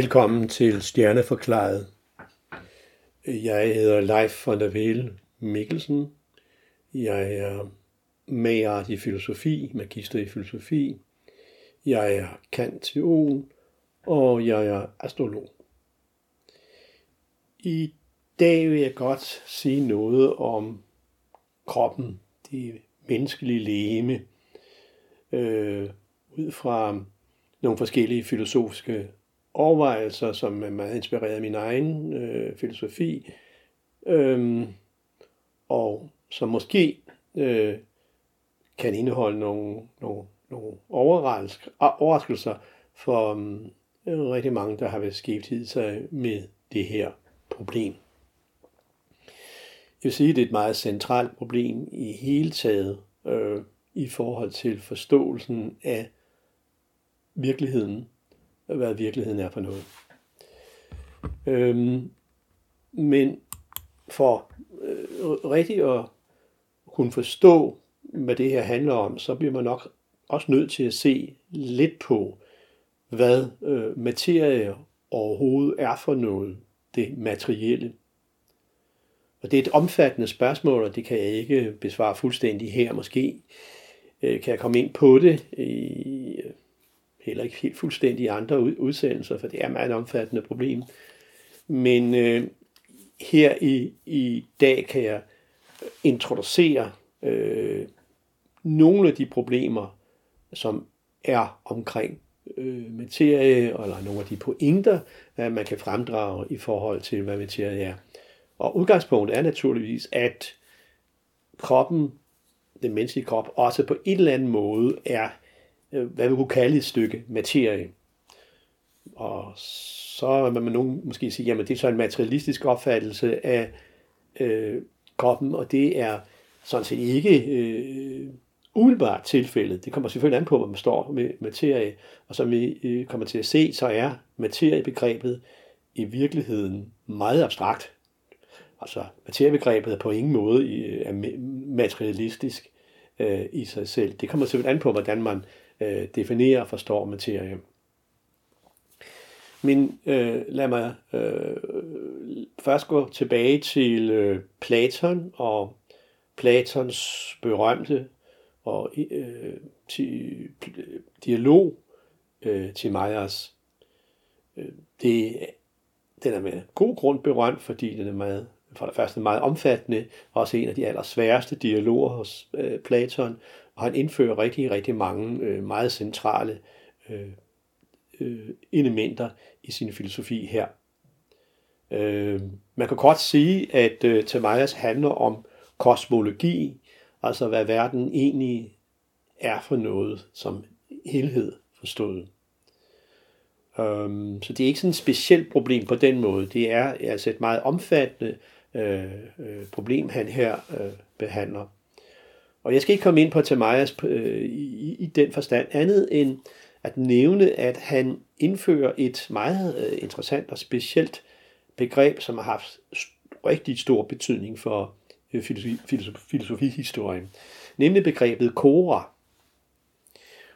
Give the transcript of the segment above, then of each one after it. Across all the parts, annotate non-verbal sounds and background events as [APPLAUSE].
Velkommen til Stjerneforklaret. Jeg hedder Leif von der Vele Mikkelsen. Jeg er magart i filosofi, magister i filosofi. Jeg er kantion, og jeg er astrolog. I dag vil jeg godt sige noget om kroppen, det menneskelige legeme, øh, ud fra nogle forskellige filosofiske overvejelser, som er meget inspireret af min egen øh, filosofi, øh, og som måske øh, kan indeholde nogle, nogle, nogle ah, overraskelser for øh, rigtig mange, der har beskæftiget sig med det her problem. Jeg vil sige, at det er et meget centralt problem i hele taget øh, i forhold til forståelsen af virkeligheden hvad virkeligheden er for noget. Øhm, men for øh, rigtigt at kunne forstå, hvad det her handler om, så bliver man nok også nødt til at se lidt på, hvad øh, materie overhovedet er for noget, det materielle. Og det er et omfattende spørgsmål, og det kan jeg ikke besvare fuldstændig her. Måske øh, kan jeg komme ind på det i heller ikke helt fuldstændig andre udsendelser, for det er meget omfattende problem. Men øh, her i, i dag kan jeg øh, introducere øh, nogle af de problemer, som er omkring øh, materie, eller nogle af de pointer, øh, man kan fremdrage i forhold til, hvad materie er. Og udgangspunktet er naturligvis, at kroppen, den menneskelige krop, også på en eller anden måde er Øh, hvad vi kunne kalde et stykke materie. Og så vil man nogen måske sige, jamen det er så en materialistisk opfattelse af øh, kroppen, og det er sådan set ikke øh, umiddelbart tilfældet. Det kommer selvfølgelig an på, hvor man står med materie, og som vi øh, kommer til at se, så er materiebegrebet i virkeligheden meget abstrakt. Altså materiebegrebet er på ingen måde øh, er materialistisk øh, i sig selv. Det kommer selvfølgelig an på, hvordan man øh, definerer og forstår materie. Men øh, lad mig øh, først gå tilbage til øh, Platon og Platons berømte og øh, til, dialog øh, til Majas. Øh, det, den er med god grund berømt, fordi den er meget, for det første meget omfattende, også en af de allersværeste dialoger hos øh, Platon, og han indfører rigtig, rigtig mange øh, meget centrale øh, øh, elementer i sin filosofi her. Øh, man kan godt sige, at øh, Timaeus handler om kosmologi, altså hvad verden egentlig er for noget som helhed forstået. Um, så det er ikke sådan et specielt problem på den måde. Det er altså et meget omfattende øh, øh, problem, han her øh, behandler. Og jeg skal ikke komme ind på Tamajas øh, i, i den forstand andet end at nævne, at han indfører et meget øh, interessant og specielt begreb, som har haft rigtig stor betydning for øh, filosofi, filosofi, filosofihistorien, nemlig begrebet kora.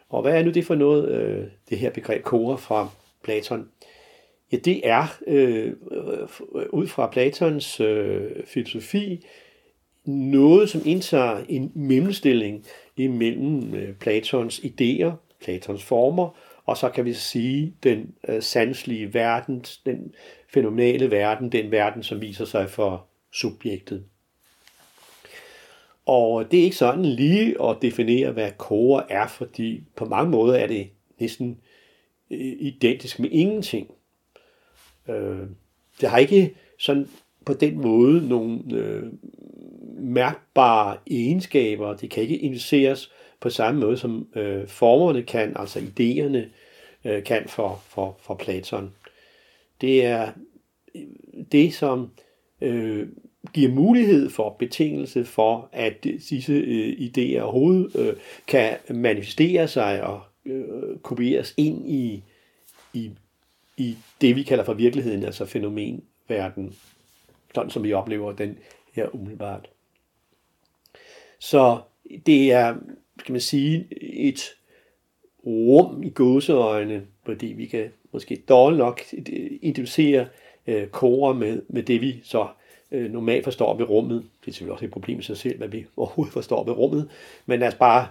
Og hvad er nu det for noget, øh, det her begreb kora fra Platon? Ja, det er øh, øh, øh ud fra Platons øh, filosofi noget, som indtager en mellemstilling imellem øh, Platons idéer, Platons former, og så kan vi sige den øh, sanselige verden, den fænomenale verden, den verden, som viser sig for subjektet. Og det er ikke sådan lige at definere, hvad kore er, fordi på mange måder er det næsten øh, identisk med ingenting. Øh, det har ikke sådan på den måde nogen øh, mærkbare egenskaber. Det kan ikke induceres på samme måde, som øh, formerne kan, altså idéerne øh, kan for, for, for Platon. Det er øh, det, som øh, giver mulighed for betingelse for, at disse øh, idéer overhovedet øh, kan manifestere sig og øh, kopieres ind i, i, i det, vi kalder for virkeligheden, altså fænomenverden, sådan som vi oplever den her umiddelbart. Så det er, kan man sige, et rum i gåseøjne, fordi vi kan måske dårligt nok identificere øh, korer med, med det, vi så øh, normalt forstår ved rummet. Det er selvfølgelig også et problem i sig selv, hvad vi overhovedet forstår ved rummet, men lad os bare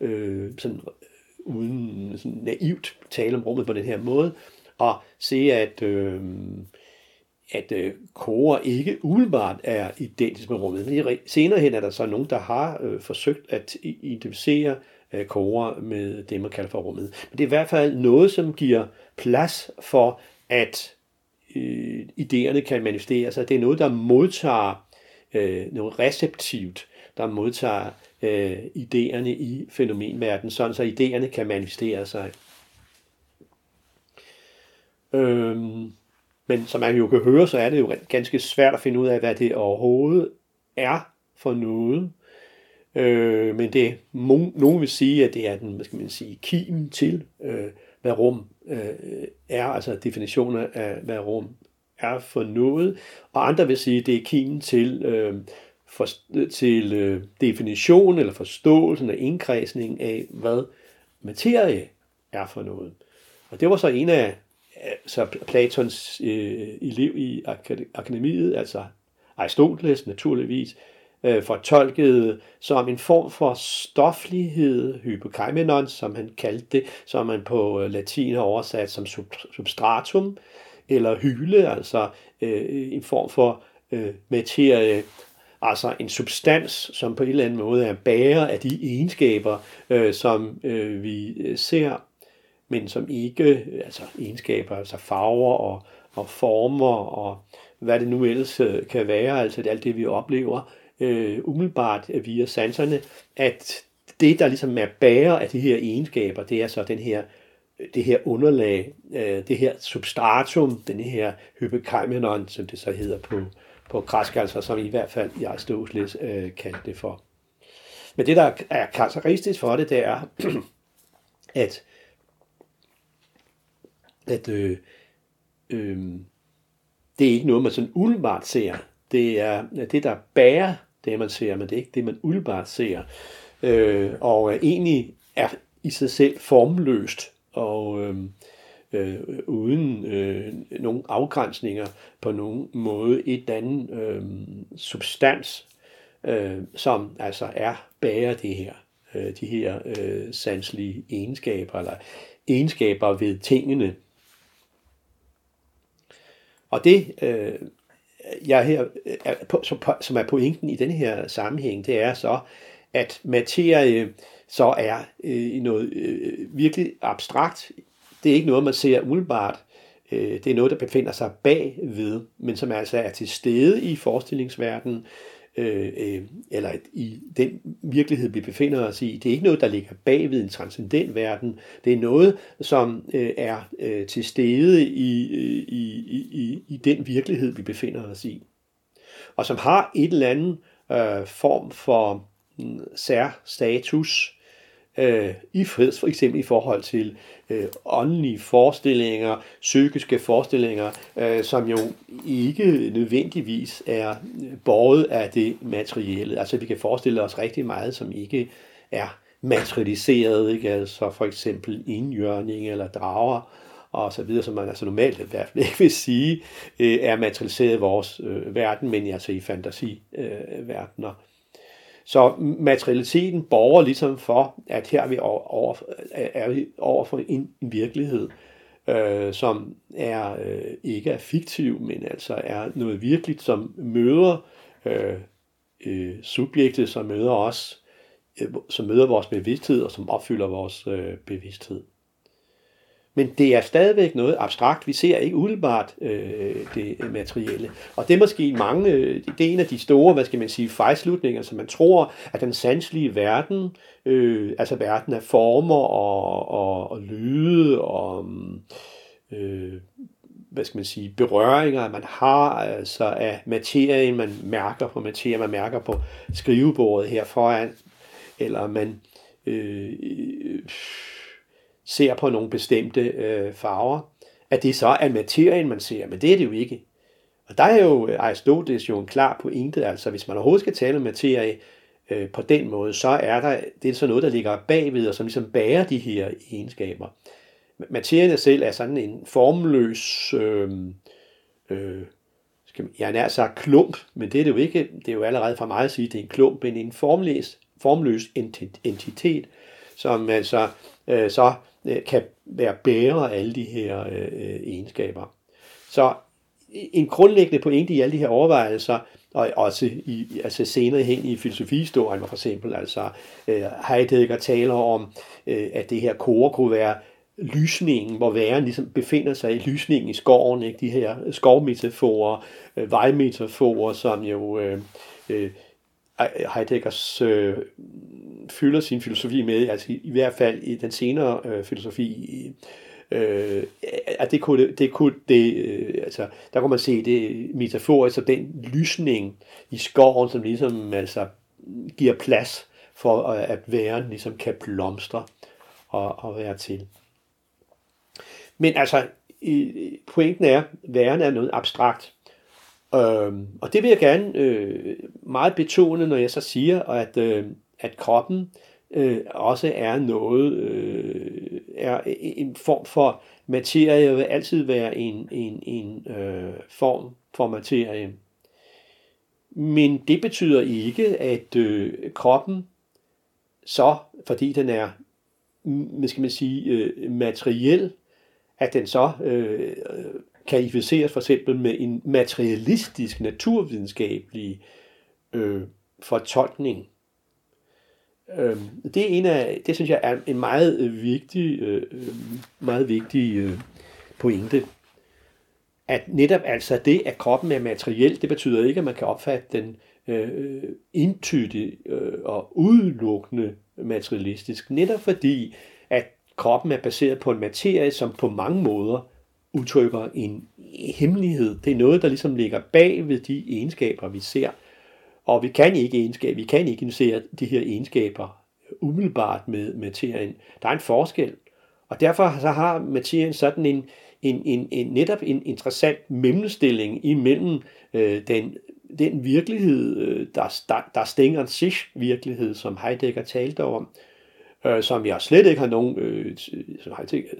øh, sådan, øh, uden sådan naivt tale om rummet på den her måde, og se, at, øh, at øh, korer ikke umiddelbart er identisk med rummet. Men senere hen er der så nogen, der har øh, forsøgt at identificere øh, korer med det, man kalder for rummet. Men det er i hvert fald noget, som giver plads for, at øh, idéerne kan manifestere sig. Det er noget, der modtager øh, noget receptivt, der modtager øh, idéerne i fænomenverdenen, sådan så idéerne kan manifestere sig. Øhm, men som man jo kan høre, så er det jo ganske svært at finde ud af, hvad det overhovedet er for noget. Øh, men det nogen vil sige, at det er den, hvad skal man sige, kimen til, øh, hvad rum øh, er, altså definitioner af, hvad rum er for noget. Og andre vil sige, at det er kimen til, øh, for, til øh, definition eller forståelsen af indkredsning af, hvad materie er for noget. Og det var så en af så Platons øh, elev i akademiet, altså Aristoteles naturligvis, øh, fortolkede som en form for stoflighed, hypokaimenon, som han kaldte det, som man på øh, latin har oversat som substratum, eller hyle, altså øh, en form for øh, materie, altså en substans, som på en eller anden måde er bærer af de egenskaber, øh, som øh, vi øh, ser, men som ikke, altså egenskaber, altså farver og, og former og hvad det nu ellers øh, kan være, altså alt det vi oplever, øh, umiddelbart via sanserne, at det, der ligesom er bærer af de her egenskaber, det er så den her, det her underlag, øh, det her substratum, den her hypokaimenon, som det så hedder på, på græsk, altså som i hvert fald i Aristoteles øh, kaldte det for. Men det, der er karakteristisk for det, det er, [CLEARS THROAT] at, at øh, øh, det er ikke noget, man sådan umiddelbart ser. Det er det, der bærer det, man ser, men det er ikke det, man umiddelbart ser. Øh, og øh, egentlig er i sig selv formløst og øh, øh, uden øh, nogen afgrænsninger på nogen måde et andet øh, substans, øh, som altså er bærer det her, øh, de her øh, sanselige egenskaber, eller egenskaber ved tingene. Og det øh, jeg her øh, er på, som, som er pointen i den her sammenhæng, det er så, at materie så er øh, noget øh, virkelig abstrakt. Det er ikke noget, man ser umiddelbart. Øh, det er noget, der befinder sig bagved, men som altså er til stede i forestillingsverdenen, øh, øh, eller i den virkelighed, vi befinder os i. Det er ikke noget, der ligger bagved en transcendent verden. Det er noget, som øh, er øh, til stede i, øh, i, i, i den virkelighed, vi befinder os i. Og som har et eller andet øh, form for mm, sær status øh, i for eksempel i forhold til øh, åndelige forestillinger, psykiske forestillinger, øh, som jo ikke nødvendigvis er båret af det materielle. Altså vi kan forestille os rigtig meget, som ikke er materialiseret, ikke? altså for eksempel indjørning eller drager, og så videre, som man altså normalt i hvert fald ikke vil sige, øh, er materialiseret i vores øh, verden, men altså i fantasiverdener. Øh, så materialiteten borger ligesom for, at her er vi over, over, er vi over for en, en virkelighed, øh, som er øh, ikke er fiktiv, men altså er noget virkeligt, som møder øh, øh, subjektet, som møder os, øh, som møder vores bevidsthed og som opfylder vores øh, bevidsthed. Men det er stadigvæk noget abstrakt. Vi ser ikke umiddelbart øh, det materielle. Og det er måske mange, øh, det er en af de store, hvad skal man sige, fejlslutninger, som man tror, at den sanselige verden, øh, altså verden af former og, og, og lyde og mm, øh, hvad skal man sige, berøringer, man har altså af materien, man mærker på materien, man mærker på skrivebordet her foran, eller man øh, øh, ser på nogle bestemte øh, farver, at det så er materien, man ser, men det er det jo ikke. Og der er jo øh, Aristoteles jo en klar pointe, altså hvis man overhovedet skal tale om materie øh, på den måde, så er der, det er så noget, der ligger bagved, og som ligesom bærer de her egenskaber. materien selv er sådan en formløs, øh, øh, skal, jeg nær sagt klump, men det er det jo ikke. Det er jo allerede for mig at sige, at det er en klump, men en formløs, formløs entitet, som altså øh, så Øh, kan være bærer af alle de her øh, øh, egenskaber. Så en grundlæggende pointe i alle de her overvejelser, og også i, altså senere hen i filosofihistorien, for eksempel altså øh, Heidegger taler om, øh, at det her kore kunne være lysningen, hvor væren ligesom befinder sig i lysningen i skoven, ikke? de her skovmetaforer, øh, vejmetaforer, som jo øh, øh, Heideggers øh, fylder sin filosofi med, altså i, i hvert fald i den senere øh, filosofi, øh, at det kunne, det kunne det, øh, altså, der kunne man se det metaforisk, altså den lysning i skoven, som ligesom altså, giver plads for, øh, at væren ligesom kan blomstre og, og være til. Men altså, pointen er, at væren er noget abstrakt. Øhm, og det vil jeg gerne øh, meget betone, når jeg så siger, at, øh, at kroppen øh, også er noget, øh, er en form for materie, vil altid være en, en, en øh, form for materie. Men det betyder ikke, at øh, kroppen så, fordi den er, hvad skal man sige, øh, materiel, at den så øh, kvalificeres for eksempel med en materialistisk, naturvidenskabelig øh, fortolkning. Øh, det er en af, det synes jeg er en meget vigtig, øh, øh, meget vigtig øh, pointe. At netop altså det, at kroppen er materiel, det betyder ikke, at man kan opfatte den øh, øh indtydigt øh, og udelukkende materialistisk. Netop fordi, at kroppen er baseret på en materie, som på mange måder udtrykker en hemmelighed. Det er noget, der ligesom ligger bag ved de egenskaber, vi ser. Og vi kan ikke egenskab, vi kan ikke se de her egenskaber umiddelbart med materien. Der er en forskel. Og derfor så har materien sådan en, en, en, en netop en interessant mellemstilling imellem øh, den, den virkelighed, øh, der, der, der stænger sig virkelighed, som Heidegger talte om, øh, som jeg slet ikke har nogen, øh,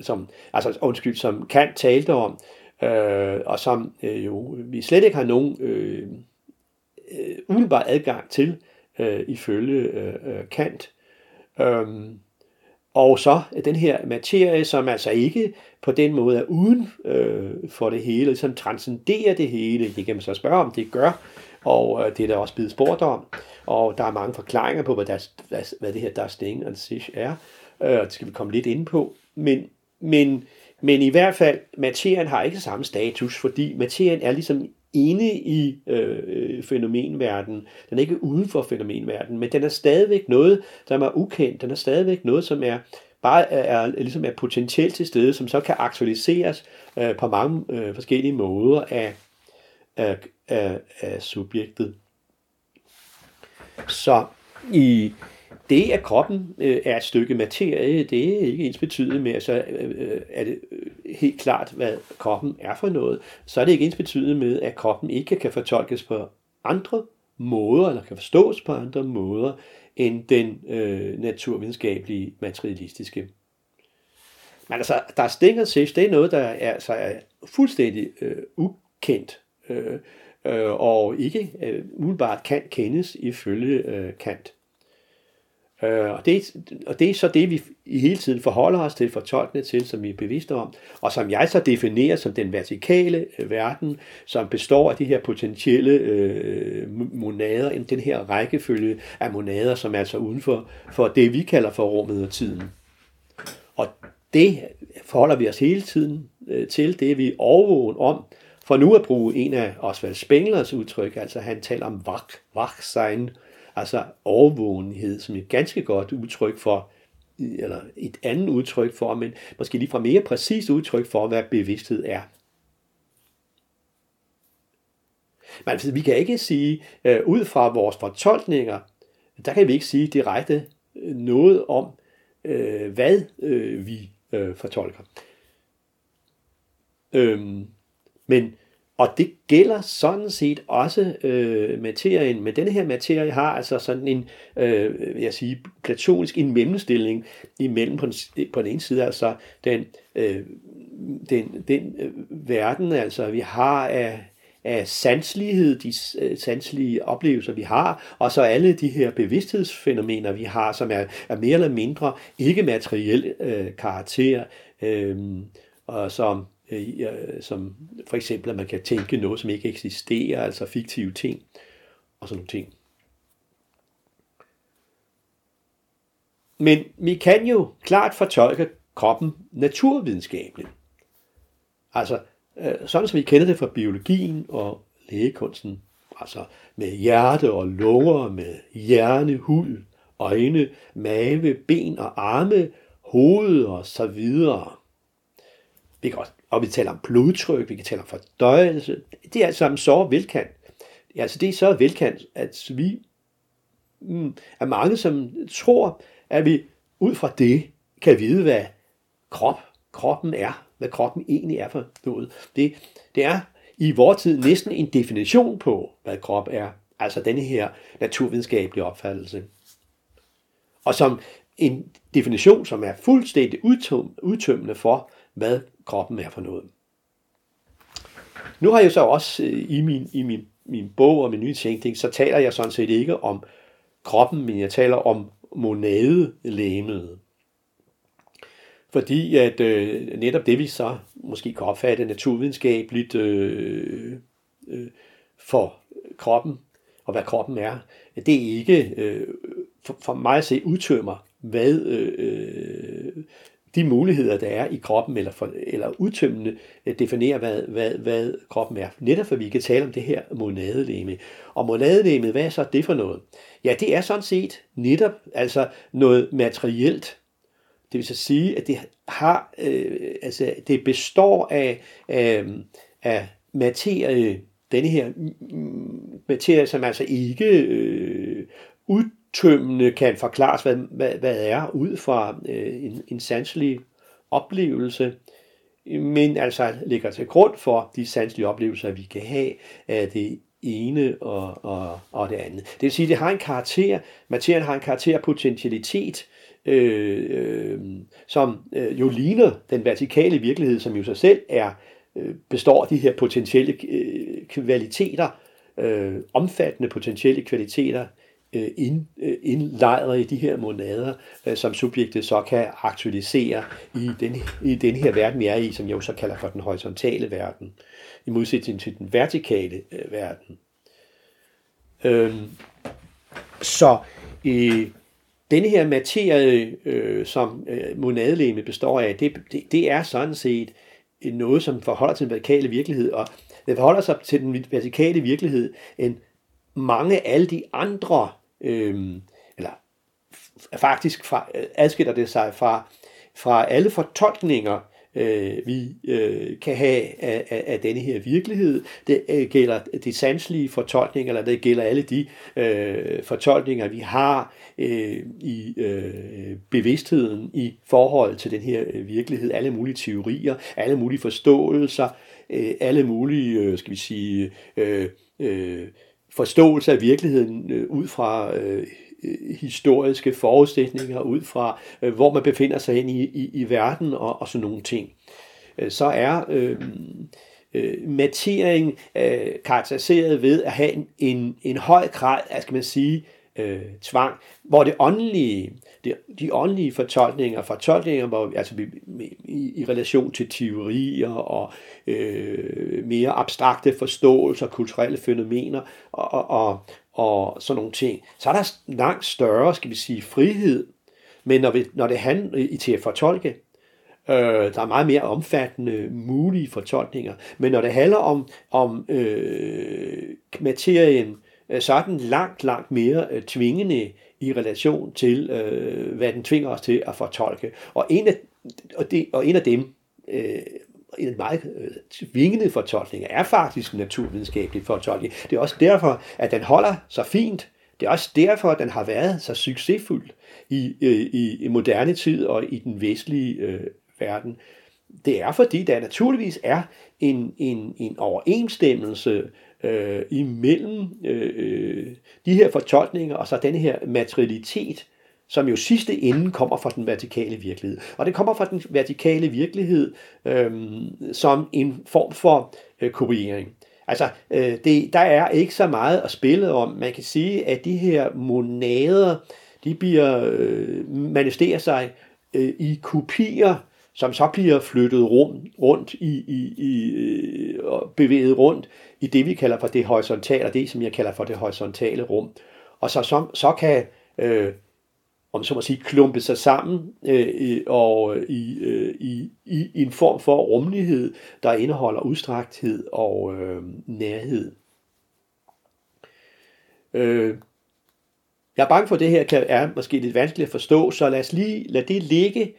som, altså undskyld, som Kant talte om, øh, og som øh, jo vi slet ikke har nogen øh, øh, umiddelbar adgang til, øh, ifølge øh, øh, Kant. Øhm, og så den her materie, som altså ikke på den måde er uden øh, for det hele, som transcenderer det hele. Det kan man så spørge om, det gør, og øh, det er der også blevet spurgt om. Og der er mange forklaringer på, hvad, der, hvad, hvad det her der Ding and Sish er. Øh, det skal vi komme lidt ind på. Men, men, men i hvert fald, materien har ikke samme status, fordi materien er ligesom inde i øh, fænomenverdenen. Den er ikke uden for fænomenverdenen, men den er stadigvæk noget, som er ukendt. Den er stadigvæk noget, som er bare er, er, ligesom er potentielt til stede, som så kan aktualiseres øh, på mange øh, forskellige måder af, af, af, af subjektet. Så i det, at kroppen øh, er et stykke materie, det er ikke ens betydet med, så øh, er det øh, helt klart, hvad kroppen er for noget. Så er det ikke ens betydet med, at kroppen ikke kan fortolkes på andre måder, eller kan forstås på andre måder, end den øh, naturvidenskabelige materialistiske. Men altså, der er stinger sig, det er noget, der er, altså, er fuldstændig øh, ukendt, øh, øh, og ikke øh, umiddelbart kan kendes ifølge øh, Kant. Øh, og, det, og det er så det, vi i hele tiden forholder os til, fortolkende til, som vi er bevidste om, og som jeg så definerer som den vertikale øh, verden, som består af de her potentielle øh, monader, den her rækkefølge af monader, som er altså uden for, for det, vi kalder for rummet og tiden. Og det forholder vi os hele tiden øh, til, det er vi overvågen om, for nu at bruge en af Oswald Spenglers udtryk, altså han taler om vak, sein altså overvågenhed, som et ganske godt udtryk for, eller et andet udtryk for, men måske lige fra mere præcist udtryk for, hvad bevidsthed er. Men altså, vi kan ikke sige, øh, ud fra vores fortolkninger, der kan vi ikke sige direkte øh, noget om, øh, hvad øh, vi øh, fortolker. Øhm, men og det gælder sådan set også øh, materien, men denne her materie har altså sådan en, øh, jeg sige, platonisk en mellemstilling imellem på den, på den ene side, altså den, øh, den, den øh, verden, altså vi har af, af sanselighed, de øh, sanselige oplevelser, vi har, og så alle de her bevidsthedsfænomener, vi har, som er, er mere eller mindre ikke materiel øh, karakter, øh, og som Øh, øh, som for eksempel, at man kan tænke noget, som ikke eksisterer, altså fiktive ting, og sådan nogle ting. Men vi kan jo klart fortolke kroppen naturvidenskabeligt. Altså, øh, sådan som vi kender det fra biologien og lægekunsten, altså med hjerte og lunger, med hjerne, hud, øjne, mave, ben og arme, hoved og så videre. Vi kan også og vi taler om blodtryk, vi kan tale om fordøjelse. Det er alt sammen så velkendt. Altså det er så velkendt, at vi mm, er mange, som tror, at vi ud fra det kan vide, hvad krop, kroppen er, hvad kroppen egentlig er for noget. Det, det er i vores tid næsten en definition på, hvad krop er. Altså denne her naturvidenskabelige opfattelse. Og som en definition, som er fuldstændig udtømmende for, hvad kroppen er for noget. Nu har jeg så også øh, i min, i min, min bog og min nye tænkning, så taler jeg sådan set ikke om kroppen, men jeg taler om monadelæmet. Fordi at øh, netop det, vi så måske kan opfatte naturvidenskabeligt øh, øh, for kroppen, og hvad kroppen er, det er ikke øh, for, for mig at se udtømmer, hvad øh, øh de muligheder, der er i kroppen, eller, for, eller udtømmende definere, definerer, hvad, hvad, hvad kroppen er. Netop for vi kan tale om det her monadelæme. Og monadelæme, hvad er så det for noget? Ja, det er sådan set netop altså noget materielt. Det vil så sige, at det har, øh, altså det består af, af, af materie, denne her materie, som altså ikke øh, ud udtømmende kan forklares, hvad, hvad, hvad er ud fra øh, en, en sanselig oplevelse, men altså ligger til grund for de sanselige oplevelser, vi kan have af det ene og, og, og det andet. Det vil sige, det har en karakter, materien har en karakter potentialitet, øh, øh, som øh, jo ligner den vertikale virkelighed, som jo sig selv er øh, består af de her potentielle øh, kvaliteter, øh, omfattende potentielle kvaliteter, øh, Øh, ind, øh, indlejret i de her monader, øh, som subjektet så kan aktualisere i den, i den her verden, vi er i, som jeg jo så kalder for den horisontale verden, i modsætning til den vertikale verden. Øhm, så øh, denne her materie, øh, som øh, monadelæme består af, det, det, det er sådan set noget, som forholder til den vertikale virkelighed, og det forholder sig til den vertikale virkelighed end mange af alle de andre øh, eller faktisk fra, adskiller det sig fra, fra alle fortolkninger, øh, vi øh, kan have af, af, af denne her virkelighed. Det øh, gælder de sanselige fortolkninger, eller det gælder alle de øh, fortolkninger, vi har øh, i øh, bevidstheden i forhold til den her øh, virkelighed. Alle mulige teorier, alle mulige forståelser, øh, alle mulige, øh, skal vi sige, øh, øh, forståelse af virkeligheden øh, ud fra øh, øh, historiske forudsætninger, ud fra øh, hvor man befinder sig ind i, i, i verden og, og sådan nogle ting, øh, så er øh, øh, materien øh, karakteriseret ved at have en, en, en høj grad, skal man sige, øh, tvang, hvor det åndelige, det, de åndelige fortolkninger, fortolkninger hvor, altså i, i relation til teorier og øh, mere abstrakte forståelser, kulturelle fænomener og, og, og, og sådan nogle ting, så er der langt større, skal vi sige, frihed, men når, vi, når det handler i til at fortolke, øh, der er meget mere omfattende mulige fortolkninger, men når det handler om, om øh, materien, Øh, så er den langt, langt mere øh, tvingende i relation til, øh, hvad den tvinger os til at fortolke. Og en af, og det, og en af dem, en meget tvingende fortolkning, er faktisk en naturvidenskabelig fortolkning. Det er også derfor, at den holder så fint. Det er også derfor, at den har været så succesfuld i, i, i moderne tid og i den vestlige øh, verden. det er fordi, der naturligvis er en, en, en overensstemmelse øh, imellem øh, øh, de her fortolkninger og så den her materialitet, som jo sidste ende kommer fra den vertikale virkelighed. Og det kommer fra den vertikale virkelighed øh, som en form for øh, kopiering. Altså, øh, det, der er ikke så meget at spille om. Man kan sige, at de her monader, de bliver øh, manifesterer sig øh, i kopier, som så bliver flyttet rundt, rundt i, i, i øh, og bevæget rundt i det, vi kalder for det horisontale, og det, som jeg kalder for det horisontale rum. Og så, så, så kan øh, om så må sige, klumpe sig sammen øh, og i, øh, i, i, i en form for rummelighed, der indeholder udstrakthed og øh, nærhed. Øh, jeg er bange for, at det her kan, er måske lidt vanskeligt at forstå, så lad os lige lade det ligge,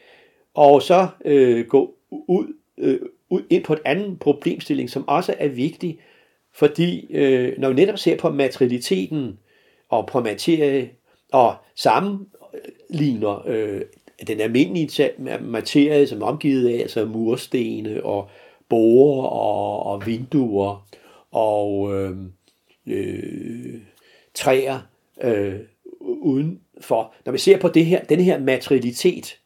og så øh, gå ud, øh, ud ind på et andet problemstilling, som også er vigtig, fordi øh, når vi netop ser på materialiteten og på materie, og sammenligner øh, den almindelige materie, som er omgivet af altså murstene og borer og, og vinduer og øh, øh, træer øh, udenfor. Når vi ser på det her, den her materialitet,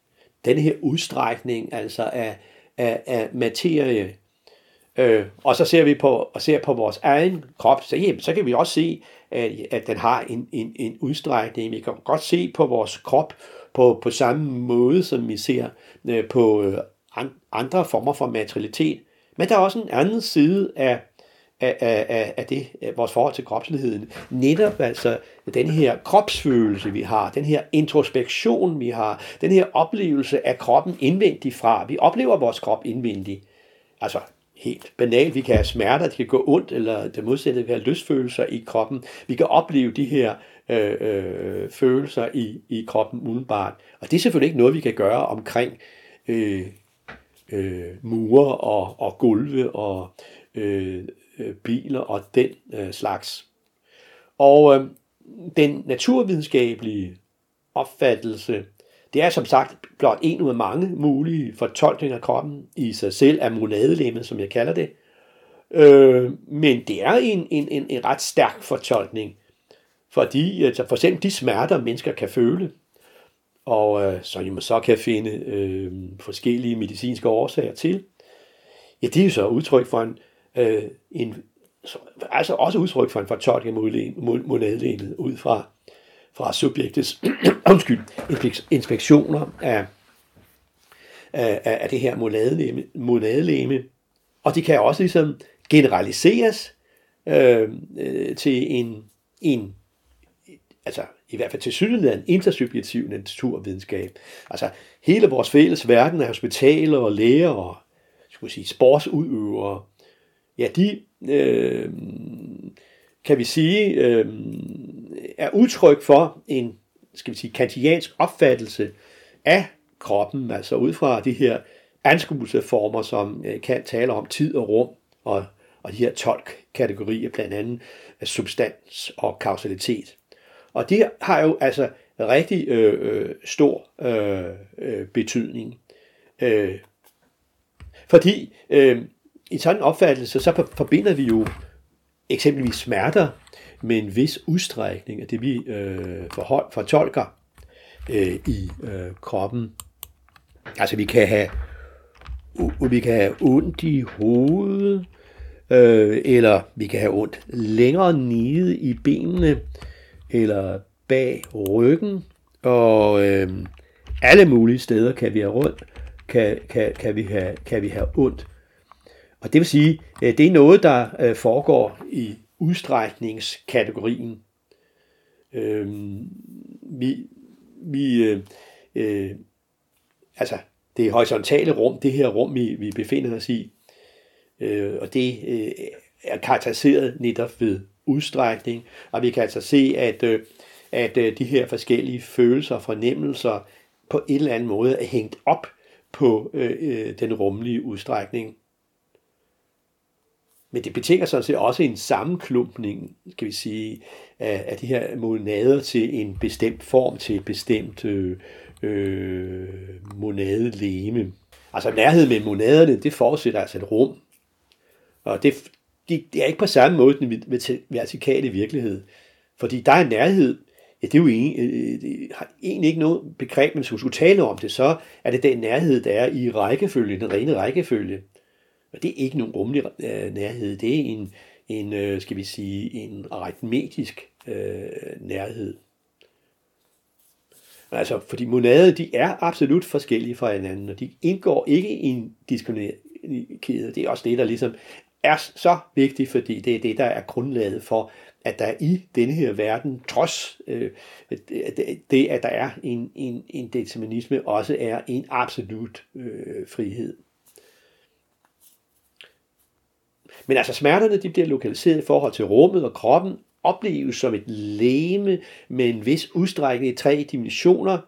den her udstrækning altså af, af, af materie, øh, og så ser vi på, og ser på vores egen krop, så, jamen, så kan vi også se, at, at den har en, en, en udstrækning. Vi kan godt se på vores krop på, på samme måde, som vi ser øh, på øh, andre former for materialitet. Men der er også en anden side af, af, af, af det, af vores forhold til kropsligheden. Netop altså den her kropsfølelse, vi har, den her introspektion, vi har, den her oplevelse af kroppen indvendigt fra. Vi oplever vores krop indvendigt. Altså helt banalt. Vi kan have smerter, det kan gå ondt, eller det modsatte, vi kan have lystfølelser i kroppen. Vi kan opleve de her øh, øh, følelser i, i kroppen udenbart. Og det er selvfølgelig ikke noget, vi kan gøre omkring øh, øh, mure og, og gulve og øh, øh, biler og den øh, slags. Og øh, den naturvidenskabelige opfattelse, det er som sagt blot en ud af mange mulige fortolkninger af kroppen i sig selv af monadelemmet, som jeg kalder det. Øh, men det er en, en, en, en ret stærk fortolkning, fordi altså for eksempel de smerter, mennesker kan føle, og øh, som man så kan finde øh, forskellige medicinske årsager til, ja, det er jo så udtryk for en, øh, en altså også udtryk for en fortolkning af monadelemmet ud fra fra subjektets [CLEARS THROAT] undskyld, inspektioner af, af, af det her monadelæme. Og de kan også ligesom generaliseres øh, øh, til en, en altså i hvert fald til synligheden en intersubjektiv naturvidenskab. Altså hele vores fælles verden af hospitaler og læger og skulle sige, sportsudøvere, ja, de øh, kan vi sige, øh, er udtryk for en skal vi sige, kantiansk opfattelse af kroppen, altså ud fra de her anskuelseformer, som øh, kan tale om tid og rum, og, og de her 12 kategorier, blandt andet substans og kausalitet. Og det har jo altså rigtig øh, øh, stor øh, øh, betydning. Øh, fordi øh, i sådan en opfattelse, så forbinder vi jo eksempelvis smerter med en vis udstrækning af det, vi øh, forhold, fortolker øh, i øh, kroppen. Altså vi kan have vi kan have ondt i hovedet, øh, eller vi kan have ondt længere nede i benene, eller bag ryggen, og øh, alle mulige steder kan vi have rundt, kan, kan, kan, vi have, kan vi have ondt. Og det vil sige, øh, det er noget, der øh, foregår i udstrækningskategorien. Øh, vi, vi øh, øh, altså det horisontale rum, det her rum, vi, vi befinder os i, øh, og det øh, er karakteriseret netop ved udstrækning, og vi kan altså se, at, øh, at øh, de her forskellige følelser og fornemmelser på en eller anden måde er hængt op på øh, øh den rumlige udstrækning. Men det betinger sådan set også en sammenklumpning, kan vi sige, af, af de her monader til en bestemt form, til et bestemt øh, øh, monadeleme. Altså nærhed med monaderne, det forudsætter altså et rum. Og det, det, det er ikke på samme måde den vertikale virkelighed. Fordi der er nærhed, ja, det er jo egentlig, øh, øh, det har egentlig ikke noget begreb, men hvis du skulle tale om det, så er det den nærhed, der er i rækkefølge, den rene rækkefølge. Og det er ikke nogen rummelig øh, nærhed, det er en, en øh, skal vi sige, en aritmetisk øh, nærhed. Altså, fordi monader, de er absolut forskellige fra hinanden, og de indgår ikke i en kæde. Det er også det, der ligesom er så vigtigt, fordi det er det, der er grundlaget for, at der i denne her verden, trods øh, det, at der er en, en, en determinisme, også er en absolut øh, frihed. Men altså smerterne, de bliver lokaliseret i forhold til rummet og kroppen, opleves som et leme med en vis udstrækning i tre dimensioner,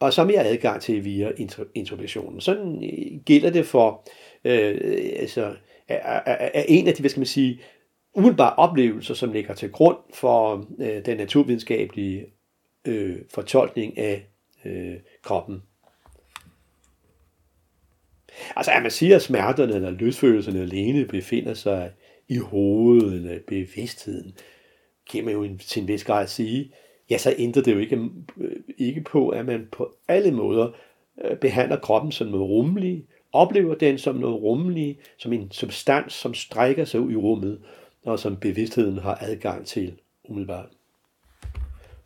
og som jeg adgang til via introspektionen. Sådan øh, gælder det for øh, altså, er, er, er en af de, hvad skal man sige, umiddelbare oplevelser, som ligger til grund for øh, den naturvidenskabelige øh, fortolkning af øh, kroppen. Altså at man siger, at smerterne eller lystfølelserne alene befinder sig i hovedet eller bevidstheden, kan man jo til en vis grad sige, ja, så ændrer det jo ikke, øh, ikke på, at man på alle måder øh, behandler kroppen som noget rummeligt, oplever den som noget rummeligt, som en substans, som strækker sig ud i rummet, og som bevidstheden har adgang til umiddelbart.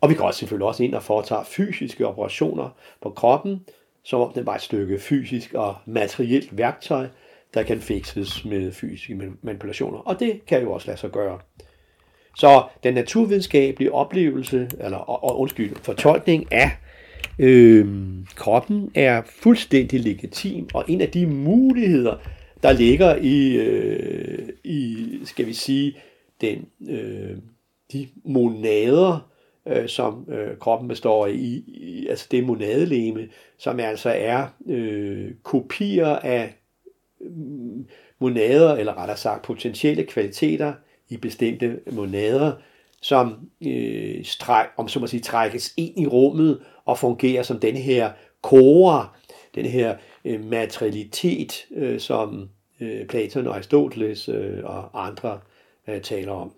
Og vi går selvfølgelig også ind og foretager fysiske operationer på kroppen, som om den var et stykke fysisk og materielt værktøj, der kan fikses med fysiske manipulationer. Og det kan jo også lade sig gøre. Så den naturvidenskabelige oplevelse, eller og, undskyld, fortolkning af øh, kroppen er fuldstændig legitim, og en af de muligheder, der ligger i, øh, i skal vi sige, den, øh, de monader, øh, som øh, kroppen består af, i, i, altså det monadeleme, som altså er øh, kopier af øh, monader, eller rettere sagt potentielle kvaliteter i bestemte monader, som øh, stræk, om så må sige, trækkes ind i rummet og fungerer som den her kora, den her øh, materialitet, øh, som øh, Platon og Aristoteles øh, og andre øh, taler om.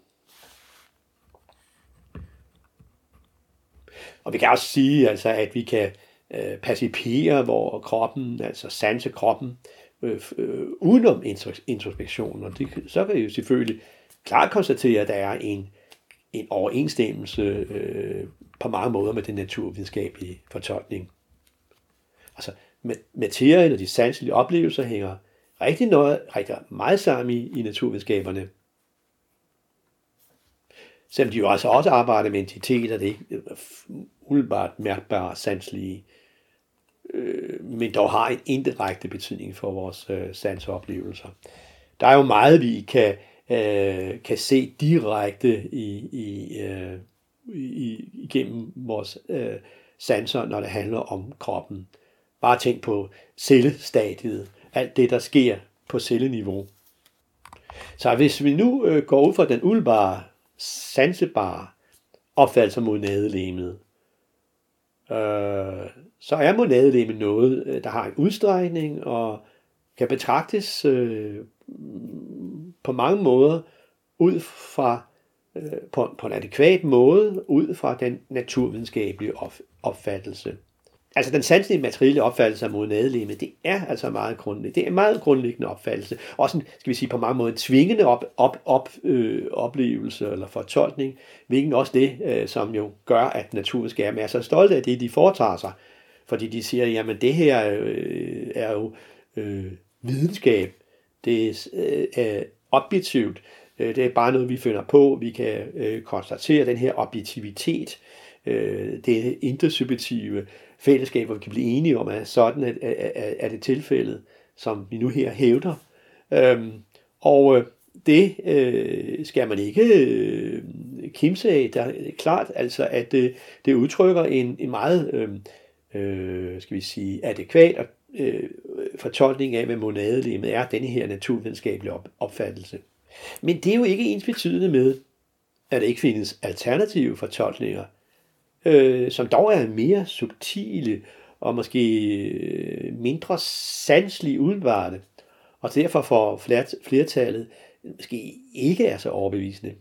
Og vi kan også sige, altså, at vi kan øh, percipere hvor kroppen, altså sanse kroppen, øh, øh, udenom introspektion. Og det, så kan vi jo selvfølgelig klart konstatere, at der er en, en overensstemmelse øh, på mange måder med den naturvidenskabelige fortolkning. Altså, materien og de sanselige oplevelser hænger rigtig, noget, rigtig meget sammen i, i naturvidenskaberne. Selvom de jo altså også arbejder med entiteter, det er ikke øh, umiddelbart mærkbare sanselige, øh, men dog har en indirekte betydning for vores øh, sansoplevelser. Der er jo meget, vi kan, øh, kan se direkte i, i, øh, i, igennem vores øh, sanser, når det handler om kroppen. Bare tænk på cellestadiet, alt det, der sker på celleniveau. Så hvis vi nu øh, går ud fra den ulbare sansebare opfattelse af monadelemet, øh, så er monadelæmet noget, øh, der har en udstrækning og kan betragtes øh, på mange måder ud fra øh, på, på en adekvat måde ud fra den naturvidenskabelige opfattelse. Altså den sanselige materielle opfattelse af monadeleme, det er altså meget grundlæggende. Det er en meget grundlæggende opfattelse. Også en, skal vi sige, på mange måder en tvingende op, op, op, øh, oplevelse eller fortolkning, hvilken også det, øh, som jo gør, at naturvidenskaben er så stolte af det, de foretager sig. Fordi de siger, jamen det her øh, er jo øh, videnskab. Det er øh, objektivt. Øh, det er bare noget, vi finder på. Vi kan øh, konstatere den her objektivitet, øh, det intersubjektive fællesskab, hvor vi kan blive enige om, at sådan er, er, er det tilfældet, som vi nu her hævder. Øhm, og øh, det øh, skal man ikke øh, kimse af. Der er klart altså, at det, det udtrykker en, en meget, øh, øh, skal vi sige, adekvat og øh, fortolkning af, hvad monadelemet er, denne her naturvidenskabelige op, opfattelse. Men det er jo ikke ens betydende med, at der ikke findes alternative fortolkninger, øh, som dog er mere subtile og måske øh, mindre sanslige udenvarende, og derfor for flertallet måske ikke er så overbevisende.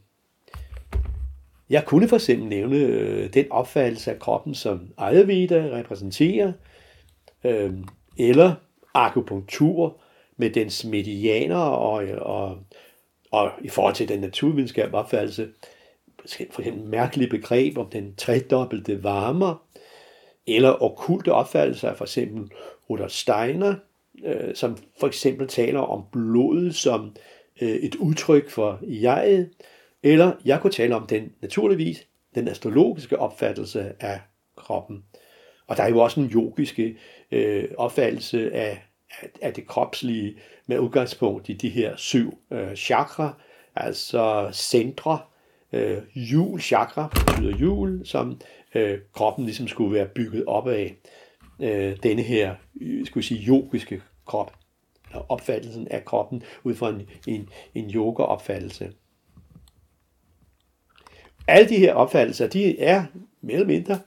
Jeg kunne for eksempel nævne øh, den opfattelse af kroppen, som Ayurveda repræsenterer, øh, eller akupunktur med dens medianer og, og, og i forhold til den naturvidenskab opfattelse, for eksempel mærkelige begreb om den tredobbelte varmer, eller okulte opfattelser af for eksempel Rudolf Steiner, øh, som for eksempel taler om blodet som øh, et udtryk for jeget, eller jeg kunne tale om den naturligvis, den astrologiske opfattelse af kroppen. Og der er jo også en yogiske øh, opfattelse af, af det kropslige med udgangspunkt i de her syv øh, chakra, altså centre, øh, jul, chakra betyder jul, som øh, kroppen ligesom skulle være bygget op af. Øh, denne her, øh, skulle sige, yogiske krop, opfattelsen af kroppen ud fra en, en, en yoga-opfattelse. Alle de her opfattelser, de er mere eller mindre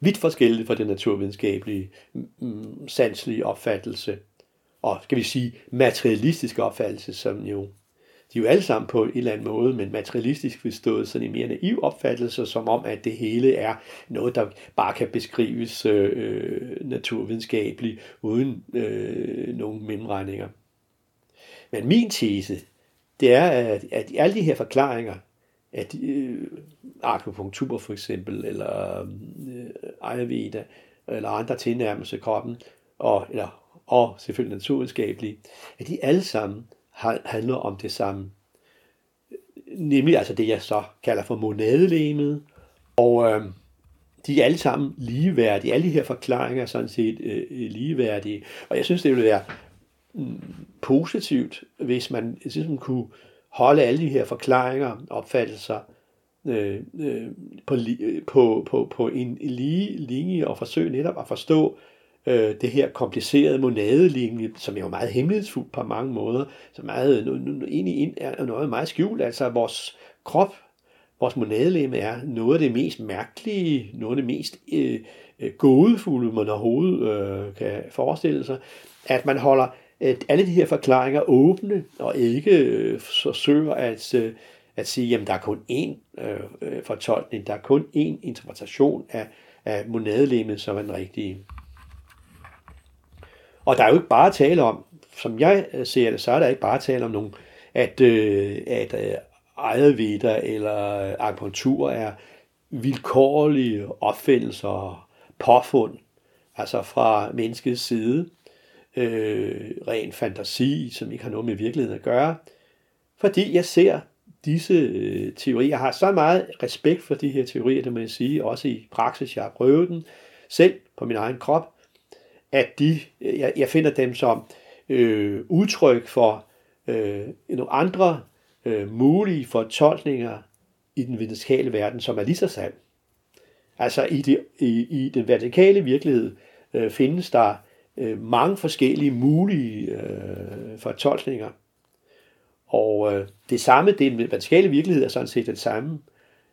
vidt forskellige fra den naturvidenskabelige, mm, mm sanselige opfattelse, og skal vi sige materialistiske opfattelse, som jo de er jo alle sammen på en eller anden måde, men materialistisk forstået sådan en mere naiv opfattelse, som om, at det hele er noget, der bare kan beskrives øh, øh naturvidenskabeligt, uden øh, nogen mellemregninger. Men min tese, det er, at, at alle de her forklaringer, at øh, akupunktur for eksempel, eller øh, Ayurveda, eller andre tilnærmelser kroppen, og, eller, og selvfølgelig naturvidenskabelige, at de alle sammen handler om det samme. Nemlig altså det, jeg så kalder for monadelemet. Og øh, de er alle sammen ligeværdige. Alle de her forklaringer er sådan set øh, øh, ligeværdige. Og jeg synes, det ville være mm, positivt, hvis man ligesom kunne holde alle de her forklaringer, opfattelser øh, øh, på, øh, på, på, på en lige linje og forsøge netop at forstå øh, det her komplicerede monadelinje, som er jo meget hemmelighedsfuldt på mange måder, som meget, nu, nu, egentlig er noget meget skjult, altså vores krop, vores monadelemme er noget af det mest mærkelige, noget af det mest øh, øh gådefulde, man overhovedet øh, kan forestille sig, at man holder at alle de her forklaringer åbne, og ikke øh, forsøger at, øh, at sige, jamen der er kun én øh, øh fortolkning, der er kun én interpretation af, af monadelemmet, som er den rigtige. Og der er jo ikke bare tale om, som jeg øh, ser det, så er der ikke bare tale om nogen, at, øh, at øh, vidder eller akupunktur er vilkårlige opfindelser og påfund, altså fra menneskets side, øh, ren fantasi, som ikke har noget med virkeligheden at gøre, fordi jeg ser disse øh, teorier, jeg har så meget respekt for de her teorier, det må jeg sige, også i praksis, jeg har prøvet den selv på min egen krop, at de, jeg, jeg finder dem som øh, udtryk for øh, nogle andre øh, mulige fortolkninger i den videnskabelige verden, som er lige så sand. Altså i, det, i, i den vertikale virkelighed øh, findes der øh, mange forskellige mulige øh, fortolkninger. Og øh, det samme, den vertikale virkelighed er sådan set det samme,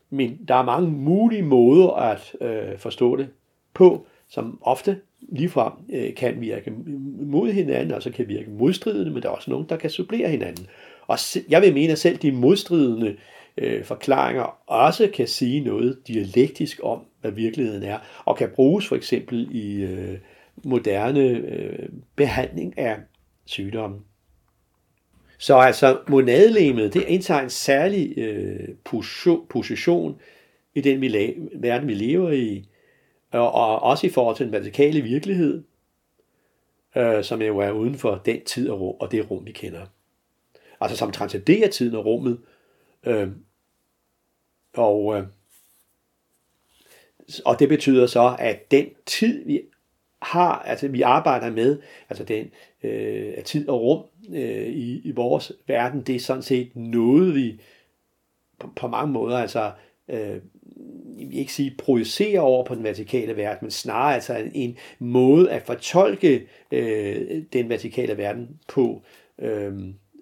men der er mange mulige måder at øh, forstå det på, som ofte ligefrem øh, kan virke mod hinanden, og så kan virke modstridende, men der er også nogen, der kan supplere hinanden. Og jeg vil mene, at selv de modstridende øh, forklaringer også kan sige noget dialektisk om, hvad virkeligheden er, og kan bruges for eksempel i øh, moderne øh, behandling af sygdomme. Så altså monadelemet, det indtager en særlig øh, position i den vi verden, vi lever i, og, og også i forhold til den vertikale virkelighed, øh, som jo er uden for den tid og rum, og det rum, vi kender. Altså som transcenderer tiden og rummet. Øh, og, øh, og det betyder så, at den tid, vi har, altså vi arbejder med, altså den øh, tid og rum øh, i, i vores verden, det er sådan set noget, vi på, på mange måder altså øh, ikke sige projicere over på den vertikale verden, men snarere altså en, en måde at fortolke øh, den vertikale verden på. Øh,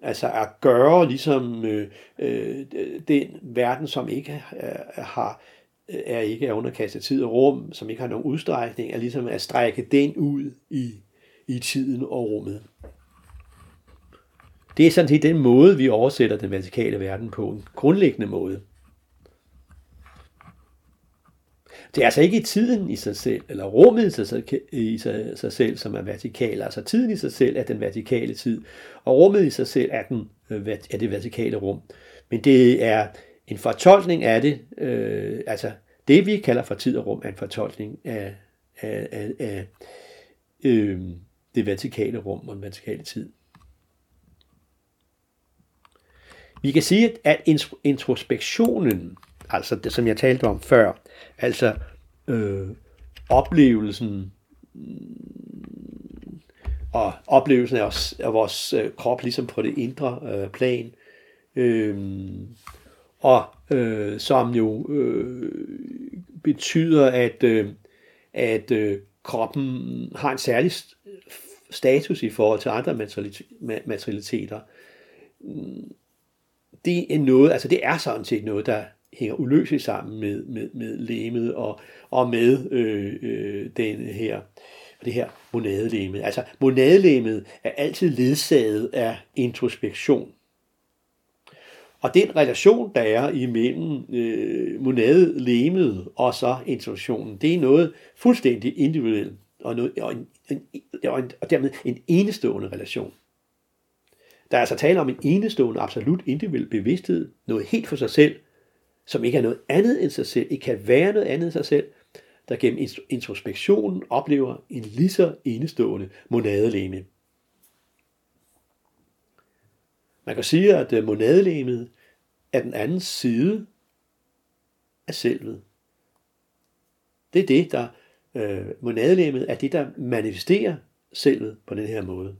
altså at gøre ligesom øh, øh, den verden, som ikke øh, har øh, er ikke er underkastet tid og rum, som ikke har nogen udstrækning, er ligesom at strække den ud i, i tiden og rummet. Det er sådan set den måde, vi oversætter den vertikale verden på, en grundlæggende måde. Det er altså ikke tiden i sig selv, eller rummet i sig, i sig, sig selv, som er vertikal. Altså tiden i sig selv er den vertikale tid, og rummet i sig selv er, den, øh, er det vertikale rum. Men det er en fortolkning af det, øh, altså det vi kalder for tid og rum, er en fortolkning af, af, af, af øh, det vertikale rum og den vertikale tid. Vi kan sige, at introspektionen, altså det, som jeg talte om før, altså øh, oplevelsen mm, og oplevelsen af, os, af vores øh, krop ligesom på det indre øh, plan, øh, og øh, som jo øh, betyder, at, øh, at øh, kroppen har en særlig status i forhold til andre materialiteter. Mm, det er noget, altså det er sådan set noget, der hænger uløseligt sammen med, med, med lemet og, og med øh, øh, den her, det her monadelæme. Altså monadelæmet er altid ledsaget af introspektion. Og den relation, der er imellem øh, monadelæmet og så introspektionen, det er noget fuldstændig individuelt og, noget, og, en, en, og, en, og dermed en enestående relation. Der er altså tale om en enestående, absolut individuel bevidsthed, noget helt for sig selv, som ikke er noget andet end sig selv, ikke kan være noget andet end sig selv, der gennem introspektionen oplever en lige så enestående monadelæme. Man kan sige, at øh, monadelæmet er den anden side af selvet. Det er det, der øh, monadelæmet er det, der manifesterer selvet på den her måde.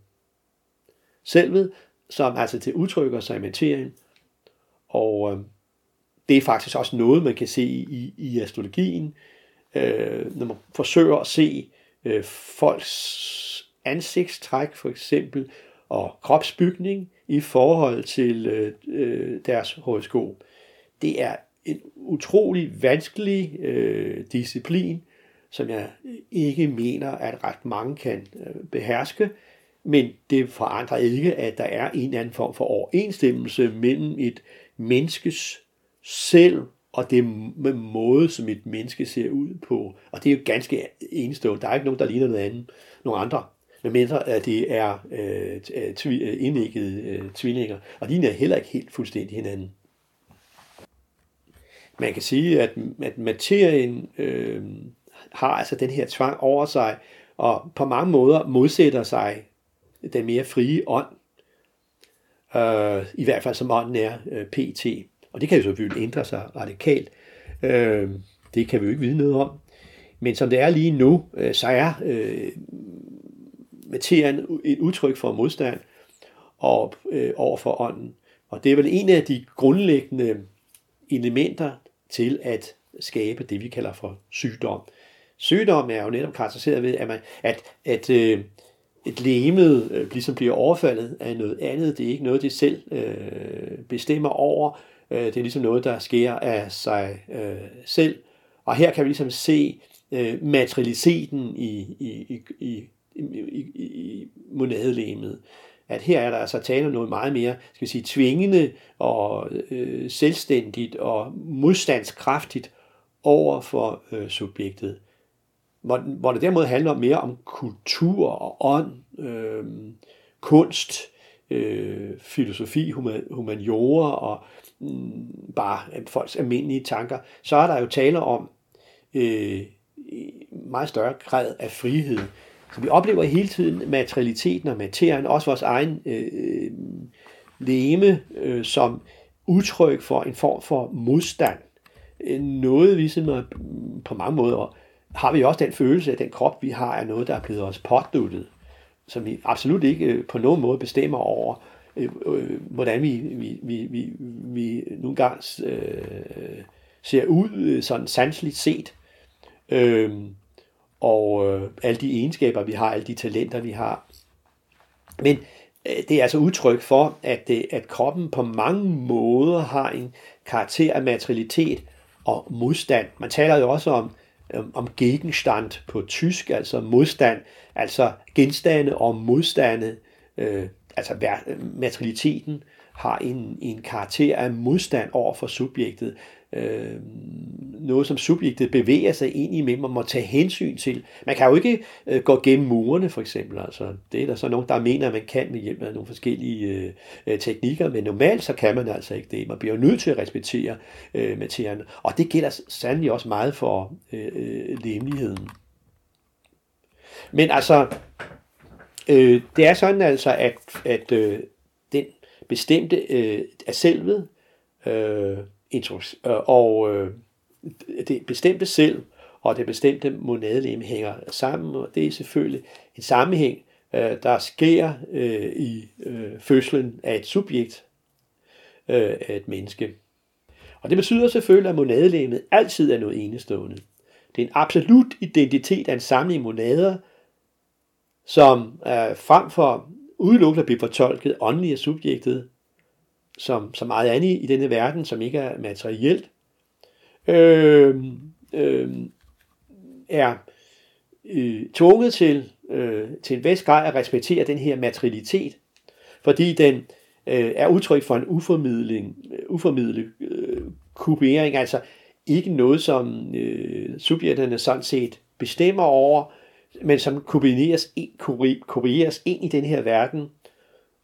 Selvet, som altså til udtrykker sig i materien, og øh, det er faktisk også noget, man kan se i, i astrologien, øh, når man forsøger at se øh, folks ansigtstræk for eksempel, og kropsbygning i forhold til øh, øh, deres horoskop. Det er en utrolig vanskelig øh, disciplin, som jeg ikke mener, at ret mange kan øh, beherske, men det forandrer ikke, at der er en eller anden form for overensstemmelse mellem et menneskes selv og det med måde, som et menneske ser ud på. Og det er jo ganske enestående. Der er ikke nogen, der ligner noget andet, nogen andre. Men mindre, at det er øh, tvi, øh, indæggede øh, tvillinger. Og de er heller ikke helt fuldstændig hinanden. Man kan sige, at, at materien øh, har altså den her tvang over sig, og på mange måder modsætter sig den mere frie ånd. Øh, I hvert fald som ånden er øh, pt. Og det kan jo selvfølgelig ændre sig radikalt. Øh, det kan vi jo ikke vide noget om. Men som det er lige nu, øh, så er øh, materien et udtryk for modstand og, øh, over for ånden. Og det er vel en af de grundlæggende elementer til at skabe det, vi kalder for sygdom. Sygdom er jo netop karakteriseret ved, at, man, at, at øh, et lemet øh, ligesom bliver overfaldet af noget andet. Det er ikke noget, det selv øh, bestemmer over. Øh, det er ligesom noget, der sker af sig øh, selv. Og her kan vi ligesom se øh, materialiteten i, i, i, i, i, i monadelemet. At her er der altså tale om noget meget mere skal vi sige, tvingende og øh, selvstændigt og modstandskraftigt over for øh, subjektet. Hvor, hvor det derimod handler mere om kultur og ånd, øh, kunst, øh, filosofi, human, humaniora og mm, bare folks almindelige tanker, så er der jo tale om øh, meget større grad af frihed. Så vi oplever hele tiden materialiteten og materien, også vores egen øh, leme, øh, som udtryk for en form for modstand. Øh, noget vi simpelthen mm, på mange måder har vi også den følelse, at den krop, vi har, er noget, der er blevet os påduttet, som vi absolut ikke øh, på nogen måde bestemmer over, øh, øh, hvordan vi, vi, vi, vi, vi nogle gange øh, ser ud øh, sådan sanseligt set. Øh, og øh, alle de egenskaber, vi har, alle de talenter, vi har. Men øh, det er altså udtryk for, at, det, at kroppen på mange måder har en karakter af materialitet, og modstand. Man taler jo også om, om Gegenstand på tysk, altså modstand, altså genstande og modstande, øh, altså materialiteten har en, en karakter af modstand over for subjektet øh, noget, som subjektet bevæger sig ind i, men man må tage hensyn til. Man kan jo ikke øh, gå gennem murene, for eksempel. Altså, det er der så nogen, der mener, at man kan med hjælp af nogle forskellige øh, teknikker, men normalt så kan man altså ikke det. Man bliver jo nødt til at respektere øh, materien, og det gælder sandelig også meget for øh, øh, lemligheden. Men altså, øh, det er sådan altså, at, at øh, den bestemte øh, af selvet, øh, øh, og øh, det bestemte selv og det bestemte monadelem hænger sammen, og det er selvfølgelig en sammenhæng, øh, der sker øh, i øh, fødslen af et subjekt, øh, af et menneske. Og det betyder selvfølgelig, at monadelemet altid er noget enestående. Det er en absolut identitet af en samling monader, som er frem for udelukkende at blive fortolket åndeligt af subjektet, som så meget andet i denne verden, som ikke er materielt, øh, øh, er øh, tvunget til, øh, til en vis grad at respektere den her materialitet, fordi den øh, er udtryk for en uformidling, øh, uformidlet øh, kopiering, altså ikke noget, som øh, subjekterne sådan set bestemmer over, men som kopieres, kopieres ind i den her verden,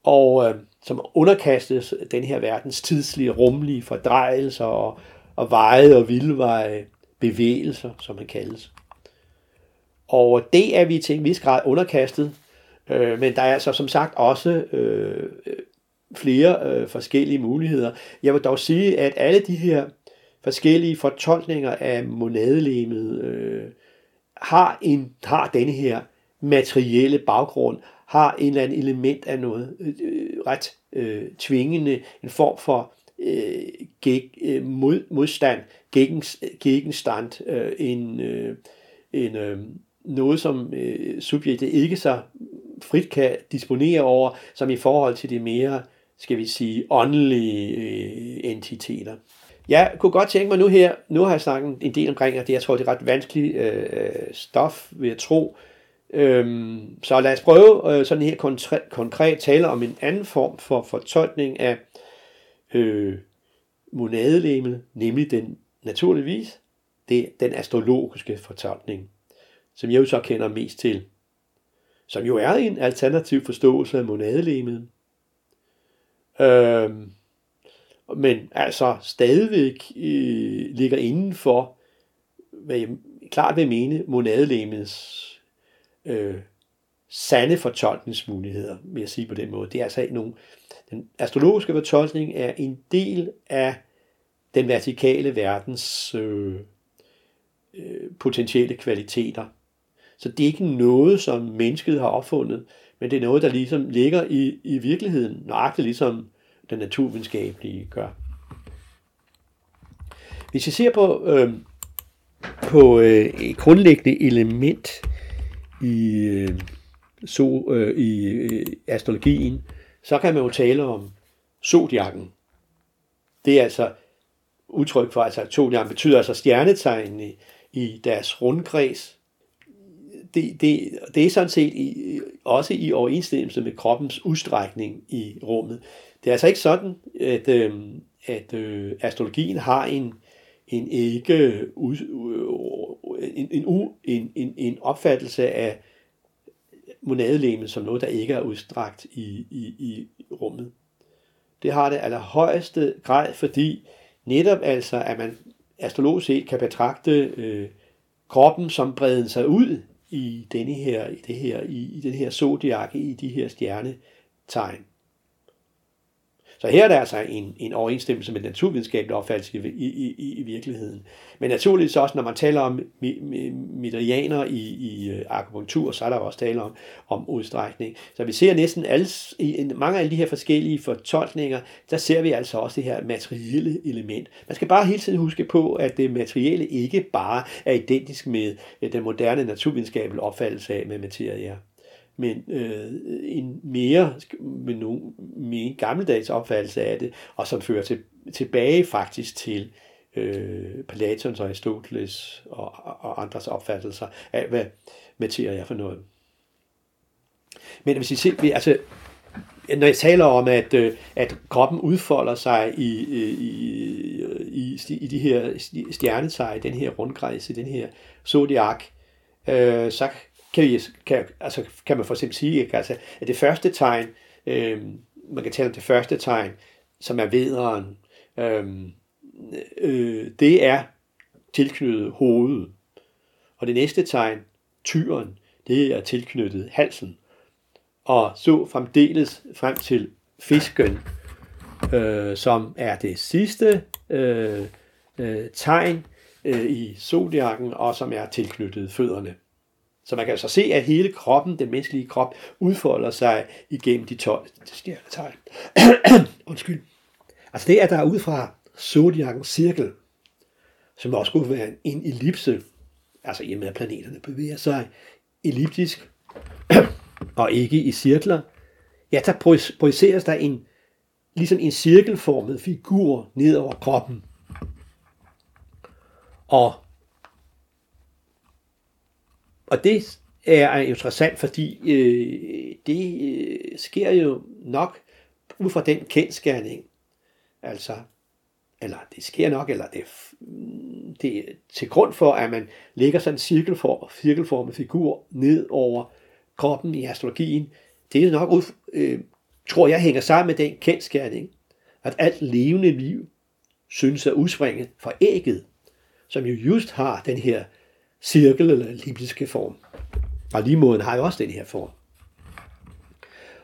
og øh, som underkastes den her verdens tidslige, rumlige fordrejelser og, og veje og vildveje bevægelser, som man kaldes. Og det er vi til en vis grad underkastet, øh, men der er altså som sagt også øh, flere øh, forskellige muligheder. Jeg vil dog sige, at alle de her forskellige fortolkninger af monadelemet øh, har, en, har denne her materielle baggrund, har en eller anden element af noget øh, øh ret øh, tvingende, en form for øh, geg, øh, mod, modstand, gegens, gegenstand, øh, en, øh, en, øh, noget, som øh, subjektet ikke så frit kan disponere over, som i forhold til de mere, skal vi sige, åndelige øh, entiteter. Jeg kunne godt tænke mig nu her, nu har jeg snakket en del omkring, at det, jeg tror, det er ret vanskeligt øh, stof, vil jeg tro, Øhm, så lad os prøve øh, sådan her konkret, konkret tale om en anden form for fortolkning af øh, monadelæmet, nemlig den naturligvis det, den astrologiske fortolkning, som jeg jo så kender mest til, som jo er en alternativ forståelse af monadelæmet. Øhm, men altså stadigvæk øh, ligger inden for, hvad jeg klart vil mene, monadelæmets øh, sande fortolkningsmuligheder, vil jeg sige på den måde. Det er altså ikke nogen... Den astrologiske fortolkning er en del af den vertikale verdens øh, øh, potentielle kvaliteter. Så det er ikke noget, som mennesket har opfundet, men det er noget, der ligesom ligger i, i virkeligheden, nøjagtigt ligesom den naturvidenskabelige gør. Hvis vi ser på, øh, på øh, et grundlæggende element i, øh, so, øh, i øh, astrologien, så kan man jo tale om zodiakken. Det er altså udtryk for, altså zodiakken betyder altså stjernetegnene i deres rundkreds. Det, det, det er sådan set i, også i overensstemmelse med kroppens udstrækning i rummet. Det er altså ikke sådan, at, øh, at øh, astrologien har en, en ikke en, en, en, en, en opfattelse af monadelemet som noget, der ikke er udstrakt i, i, i rummet. Det har det allerhøjeste grad, fordi netop altså, at man astrologisk set kan betragte øh, kroppen som breden sig ud i denne her, i det her, i, i den her zodiac, i de her stjernetegn. Så her er der altså en, en overensstemmelse med naturvidenskabelig opfattelse i, i, i, i virkeligheden. Men naturligvis også, når man taler om medianer i, i øh, akupunktur, så er der også tale om, om udstrækning. Så vi ser næsten alle, i mange af de her forskellige fortolkninger, der ser vi altså også det her materielle element. Man skal bare hele tiden huske på, at det materielle ikke bare er identisk med øh, den moderne naturvidenskabelige opfattelse af, med materie men øh, en mere, med nogen, mere gammeldags opfattelse af det, og som fører til, tilbage faktisk til øh, Platons og Aristoteles og, og andres opfattelser af, hvad materie er for noget. Men hvis I ser, altså, når jeg taler om, at, øh, at kroppen udfolder sig i, i, i, i de her stjernetegn, den her rundkreds, i den her zodiac, øh, så kan, vi, kan, altså, kan man for eksempel sige, ikke? Altså, at det første tegn, øh, man kan tale om det første tegn, som er vederen, øh, øh, det er tilknyttet hovedet. Og det næste tegn, tyren, det er tilknyttet halsen. Og så fremdeles frem til fisken, øh, som er det sidste øh, øh, tegn øh, i zodiakken, og som er tilknyttet fødderne. Så man kan altså se, at hele kroppen, den menneskelige krop, udfolder sig igennem de 12 stjernetegn. [CLEARS THROAT] Undskyld. Altså det, at der er ud fra zodiakkens cirkel, som også kunne være en ellipse, altså i og med at planeterne bevæger sig elliptisk, [CLEARS THROAT] og ikke i cirkler, ja, der projiceres der en, ligesom en cirkelformet figur ned over kroppen. Og, og det er interessant, fordi øh, det øh, sker jo nok ud fra den kendskærning, altså, eller det sker nok, eller det, mm, det er til grund for, at man lægger sådan en cirkelform, cirkelformet figur ned over kroppen i astrologien, det er nok, ud, øh, tror jeg, hænger sammen med den kendskærning, at alt levende liv synes at udspringe fra ægget, som jo just har den her cirkel eller elliptiske form. Og livmoderen har jo også den her form.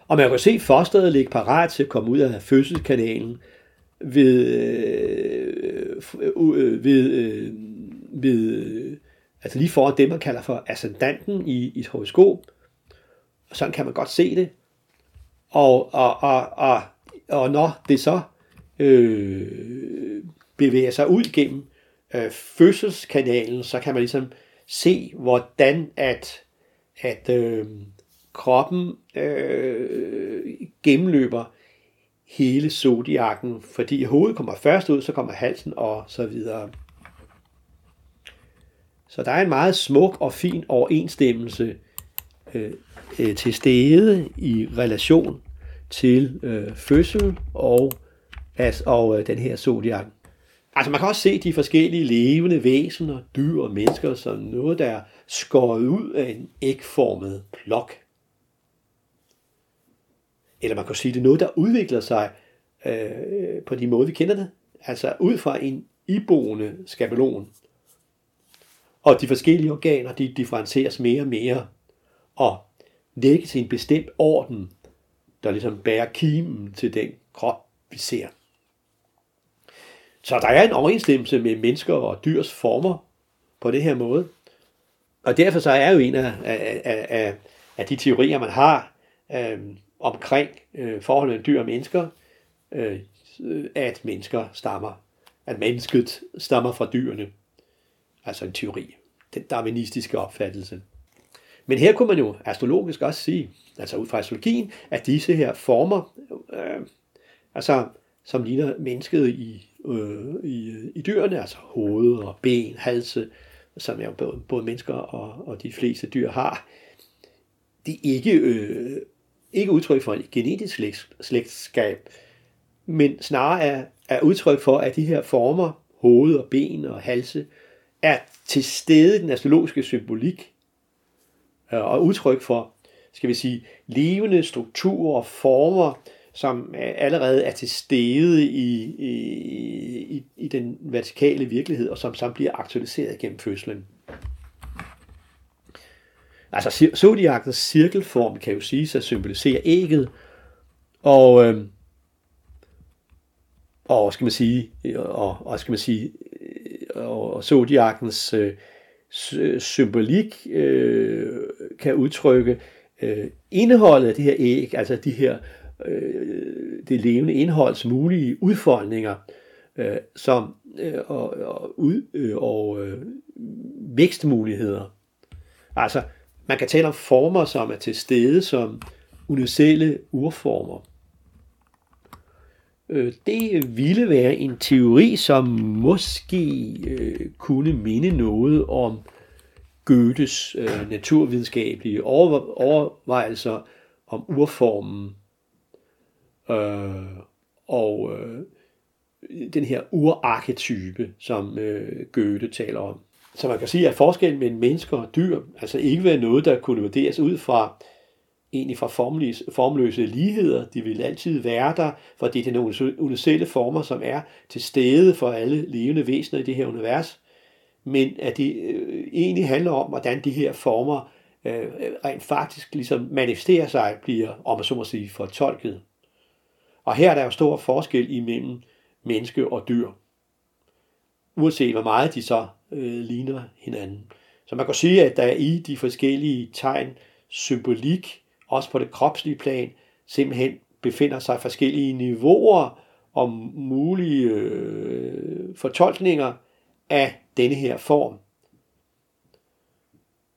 Og man kan se fosteret ligge parat til at komme ud af fødselskanalen ved, øh, øh, ved, øh, ved altså lige foran det, man kalder for ascendanten i, i et horoskop. Og sådan kan man godt se det. Og, og, og, og, og når det så øh, bevæger sig ud gennem øh, fødselskanalen, så kan man ligesom se, hvordan at, at øh, kroppen øh, gennemløber hele zodiakken, fordi hovedet kommer først ud, så kommer halsen og så videre. Så der er en meget smuk og fin overensstemmelse øh, øh, til stede i relation til øh, fødsel og, altså, og øh, den her zodiak. Altså man kan også se de forskellige levende væsener, dyr og mennesker som noget, der er skåret ud af en ægformet blok. Eller man kan sige, det er noget, der udvikler sig øh, på de måde, vi kender det. Altså ud fra en iboende skabelon. Og de forskellige organer, de differentieres mere og mere. Og lægges i en bestemt orden, der ligesom bærer kimen til den krop, vi ser. Så der er en overensstemmelse med mennesker og dyrs former på det her måde. Og derfor så er jo en af, af, af, af de teorier, man har øh, omkring øh, forholdet mellem dyr og mennesker, øh, at mennesker stammer, at mennesket stammer fra dyrene. Altså en teori. Den darwinistiske opfattelse. Men her kunne man jo astrologisk også sige, altså ud fra astrologien, at disse her former, øh, altså som ligner mennesket i, øh, i, i dyrene, altså hoved og ben, halse, som jo både, både mennesker og, og de fleste dyr har, det er ikke, øh, ikke udtryk for en genetisk slægtskab, men snarere er, er udtryk for, at de her former, hoved og ben og halse, er til stede i den astrologiske symbolik, Øh, og udtryk for, skal vi sige, levende strukturer og former, som øh, allerede er til stede i, i, i den vertikale virkelighed, og som så bliver aktualiseret gennem fødslen. Altså zodiakens cirkelform kan jo sige at symbolisere ægget, og, øh, og skal man sige, og, og skal man sige, øh, og, og zodiakens øh, symbolik øh, kan udtrykke øh, indholdet af det her æg, altså de her øh, det levende indholds mulige udfoldninger, øh, som øh, og, og, ud, øh, og øh, vækstmuligheder. Altså, man kan tale om former, som er til stede som universelle urformer. øh, det ville være en teori, som måske øh, kunne minde noget om Goethes øh, naturvidenskabelige overvejelser om urformen øh, og øh, den her urarketype, som øh, Goethe taler om. Så man kan sige, at forskellen mellem mennesker og dyr altså ikke være noget, der kunne vurderes ud fra egentlig fra formløse, formløse ligheder. De vil altid være der, for det er nogle universelle former, som er til stede for alle levende væsener i det her univers. Men at det øh, egentlig handler om, hvordan de her former øh, rent faktisk ligesom manifesterer sig, bliver, om man så må sige, fortolket. Og her er der jo stor forskel imellem menneske og dyr. Uanset hvor meget de så øh, ligner hinanden. Så man kan sige, at der i de forskellige tegn symbolik, også på det kropslige plan, simpelthen befinder sig forskellige niveauer om mulige øh, fortolkninger af denne her form.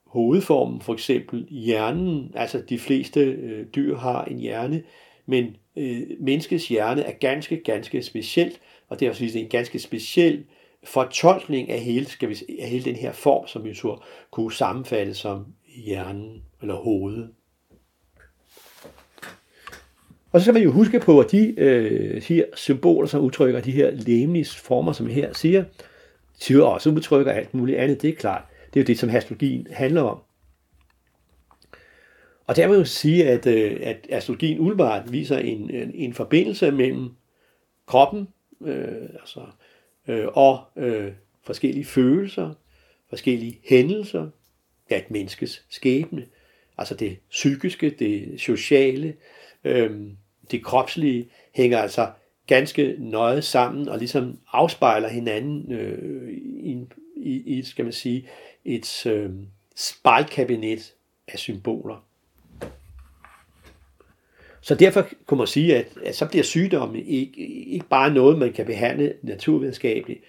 Hovedformen, for eksempel hjernen, altså de fleste øh, dyr har en hjerne, men øh, menneskets hjerne er ganske, ganske specielt, og det er også en ganske speciel fortolkning af hele, skal vi, af hele den her form, som vi så kunne sammenfatte som hjernen eller hovedet. Og så skal man jo huske på, at de øh, her symboler, som udtrykker de her lemlige former, som her siger, siger også udtrykker alt muligt andet, det er klart. Det er jo det, som astrologien handler om. Og der vil jeg sige, at, øh, at astrologien umiddelbart viser en, en, en forbindelse mellem kroppen øh, altså, øh, og øh, forskellige følelser, forskellige hændelser af et menneskes skæbne. Altså det psykiske, det sociale, øh, det kropslige hænger altså ganske nøje sammen og ligesom afspejler hinanden øh, i, i, i, skal man sige, et øh, spejlkabinet af symboler. Så derfor kunne man sige, at, at så bliver sygdomme ikke, ikke bare noget, man kan behandle naturvidenskabeligt,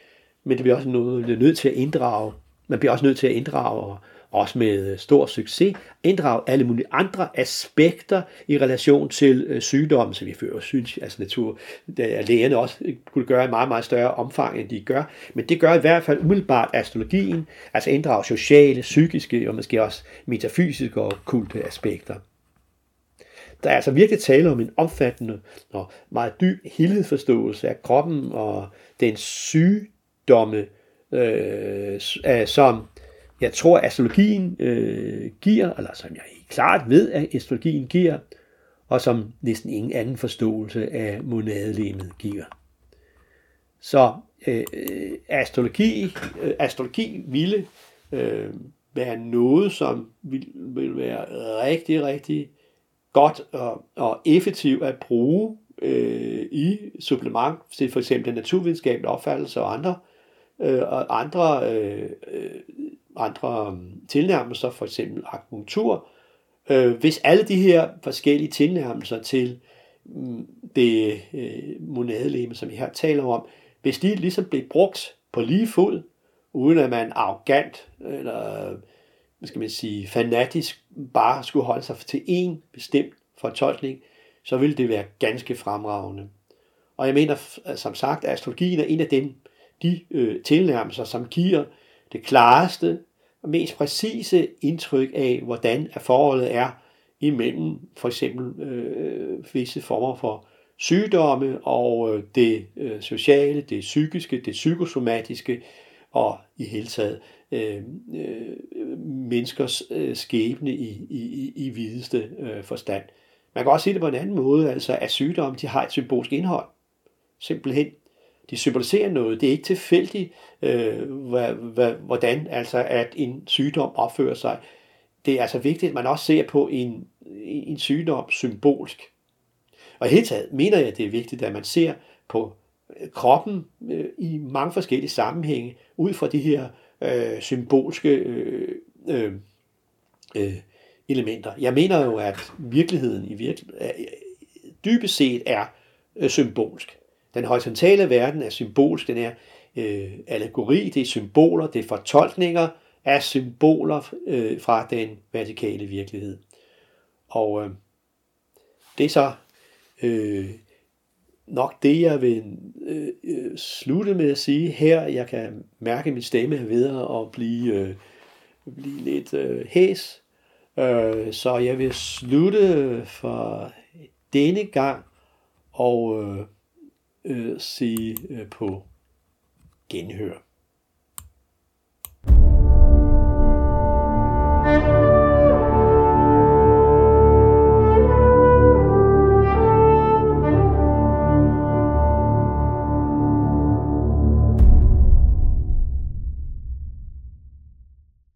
men det bliver også noget, man bliver nødt til at inddrage. Man bliver også nødt til at inddrage også med stor succes, inddrage alle mulige andre aspekter i relation til øh, sygdommen, som vi fører synes, altså natur, at lægerne også kunne gøre i meget, meget større omfang, end de gør. Men det gør i hvert fald umiddelbart astrologien, altså inddrage sociale, psykiske og måske også metafysiske og kulte aspekter. Der er altså virkelig tale om en omfattende og meget dyb helhedsforståelse af kroppen og den sygdomme, øh, som jeg tror, astrologien øh, giver, eller som jeg klart ved, at astrologien giver, og som næsten ingen anden forståelse af monadelemet giver. Så øh, øh, astrologi, øh, astrologi ville øh, være noget, som vil, vil være rigtig, rigtig godt og, og effektivt at bruge øh, i supplement til for eksempel naturvidenskabelige opfattelse og andre, øh, og andre øh, andre øh, tilnærmelser, for eksempel akupunktur. Øh, hvis alle de her forskellige tilnærmelser til mm, det øh, monadeleme, som vi her taler om, hvis de ligesom blev brugt på lige fod, uden at man arrogant eller hvad skal man sige, fanatisk bare skulle holde sig til én bestemt fortolkning, så ville det være ganske fremragende. Og jeg mener, som sagt, at astrologien er en af dem, de øh, tilnærmelser, som giver det klareste og mest præcise indtryk af, hvordan forholdet er imellem for eksempel øh, visse former for sygdomme og øh, det øh, sociale, det psykiske, det psykosomatiske og i hele taget øh, øh, menneskers øh, skæbne i, i, i videste øh, forstand. Man kan også sige det på en anden måde, altså at sygdomme de har et symbolsk indhold. Simpelthen de symboliserer noget. Det er ikke tilfældigt, øh, hvad, hvordan altså at en sygdom opfører sig. Det er altså vigtigt, at man også ser på en, en sygdom symbolsk. Og i hele taget mener jeg, at det er vigtigt, at man ser på kroppen øh, i mange forskellige sammenhænge, ud fra de her øh, symbolske øh, øh, øh, elementer. Jeg mener jo, at virkeligheden i virkelig, øh, dybest set er øh, symbolsk. Den horisontale verden er symbolsk, den er øh, allegori, det er symboler, det er fortolkninger af symboler øh, fra den vertikale virkelighed. Og øh, det er så øh, nok det, jeg vil øh, øh, slutte med at sige her. Jeg kan mærke, at min stemme er ved at blive, øh, blive lidt øh, hæs. Øh, så jeg vil slutte for denne gang og øh, øh, sige øh, på genhør.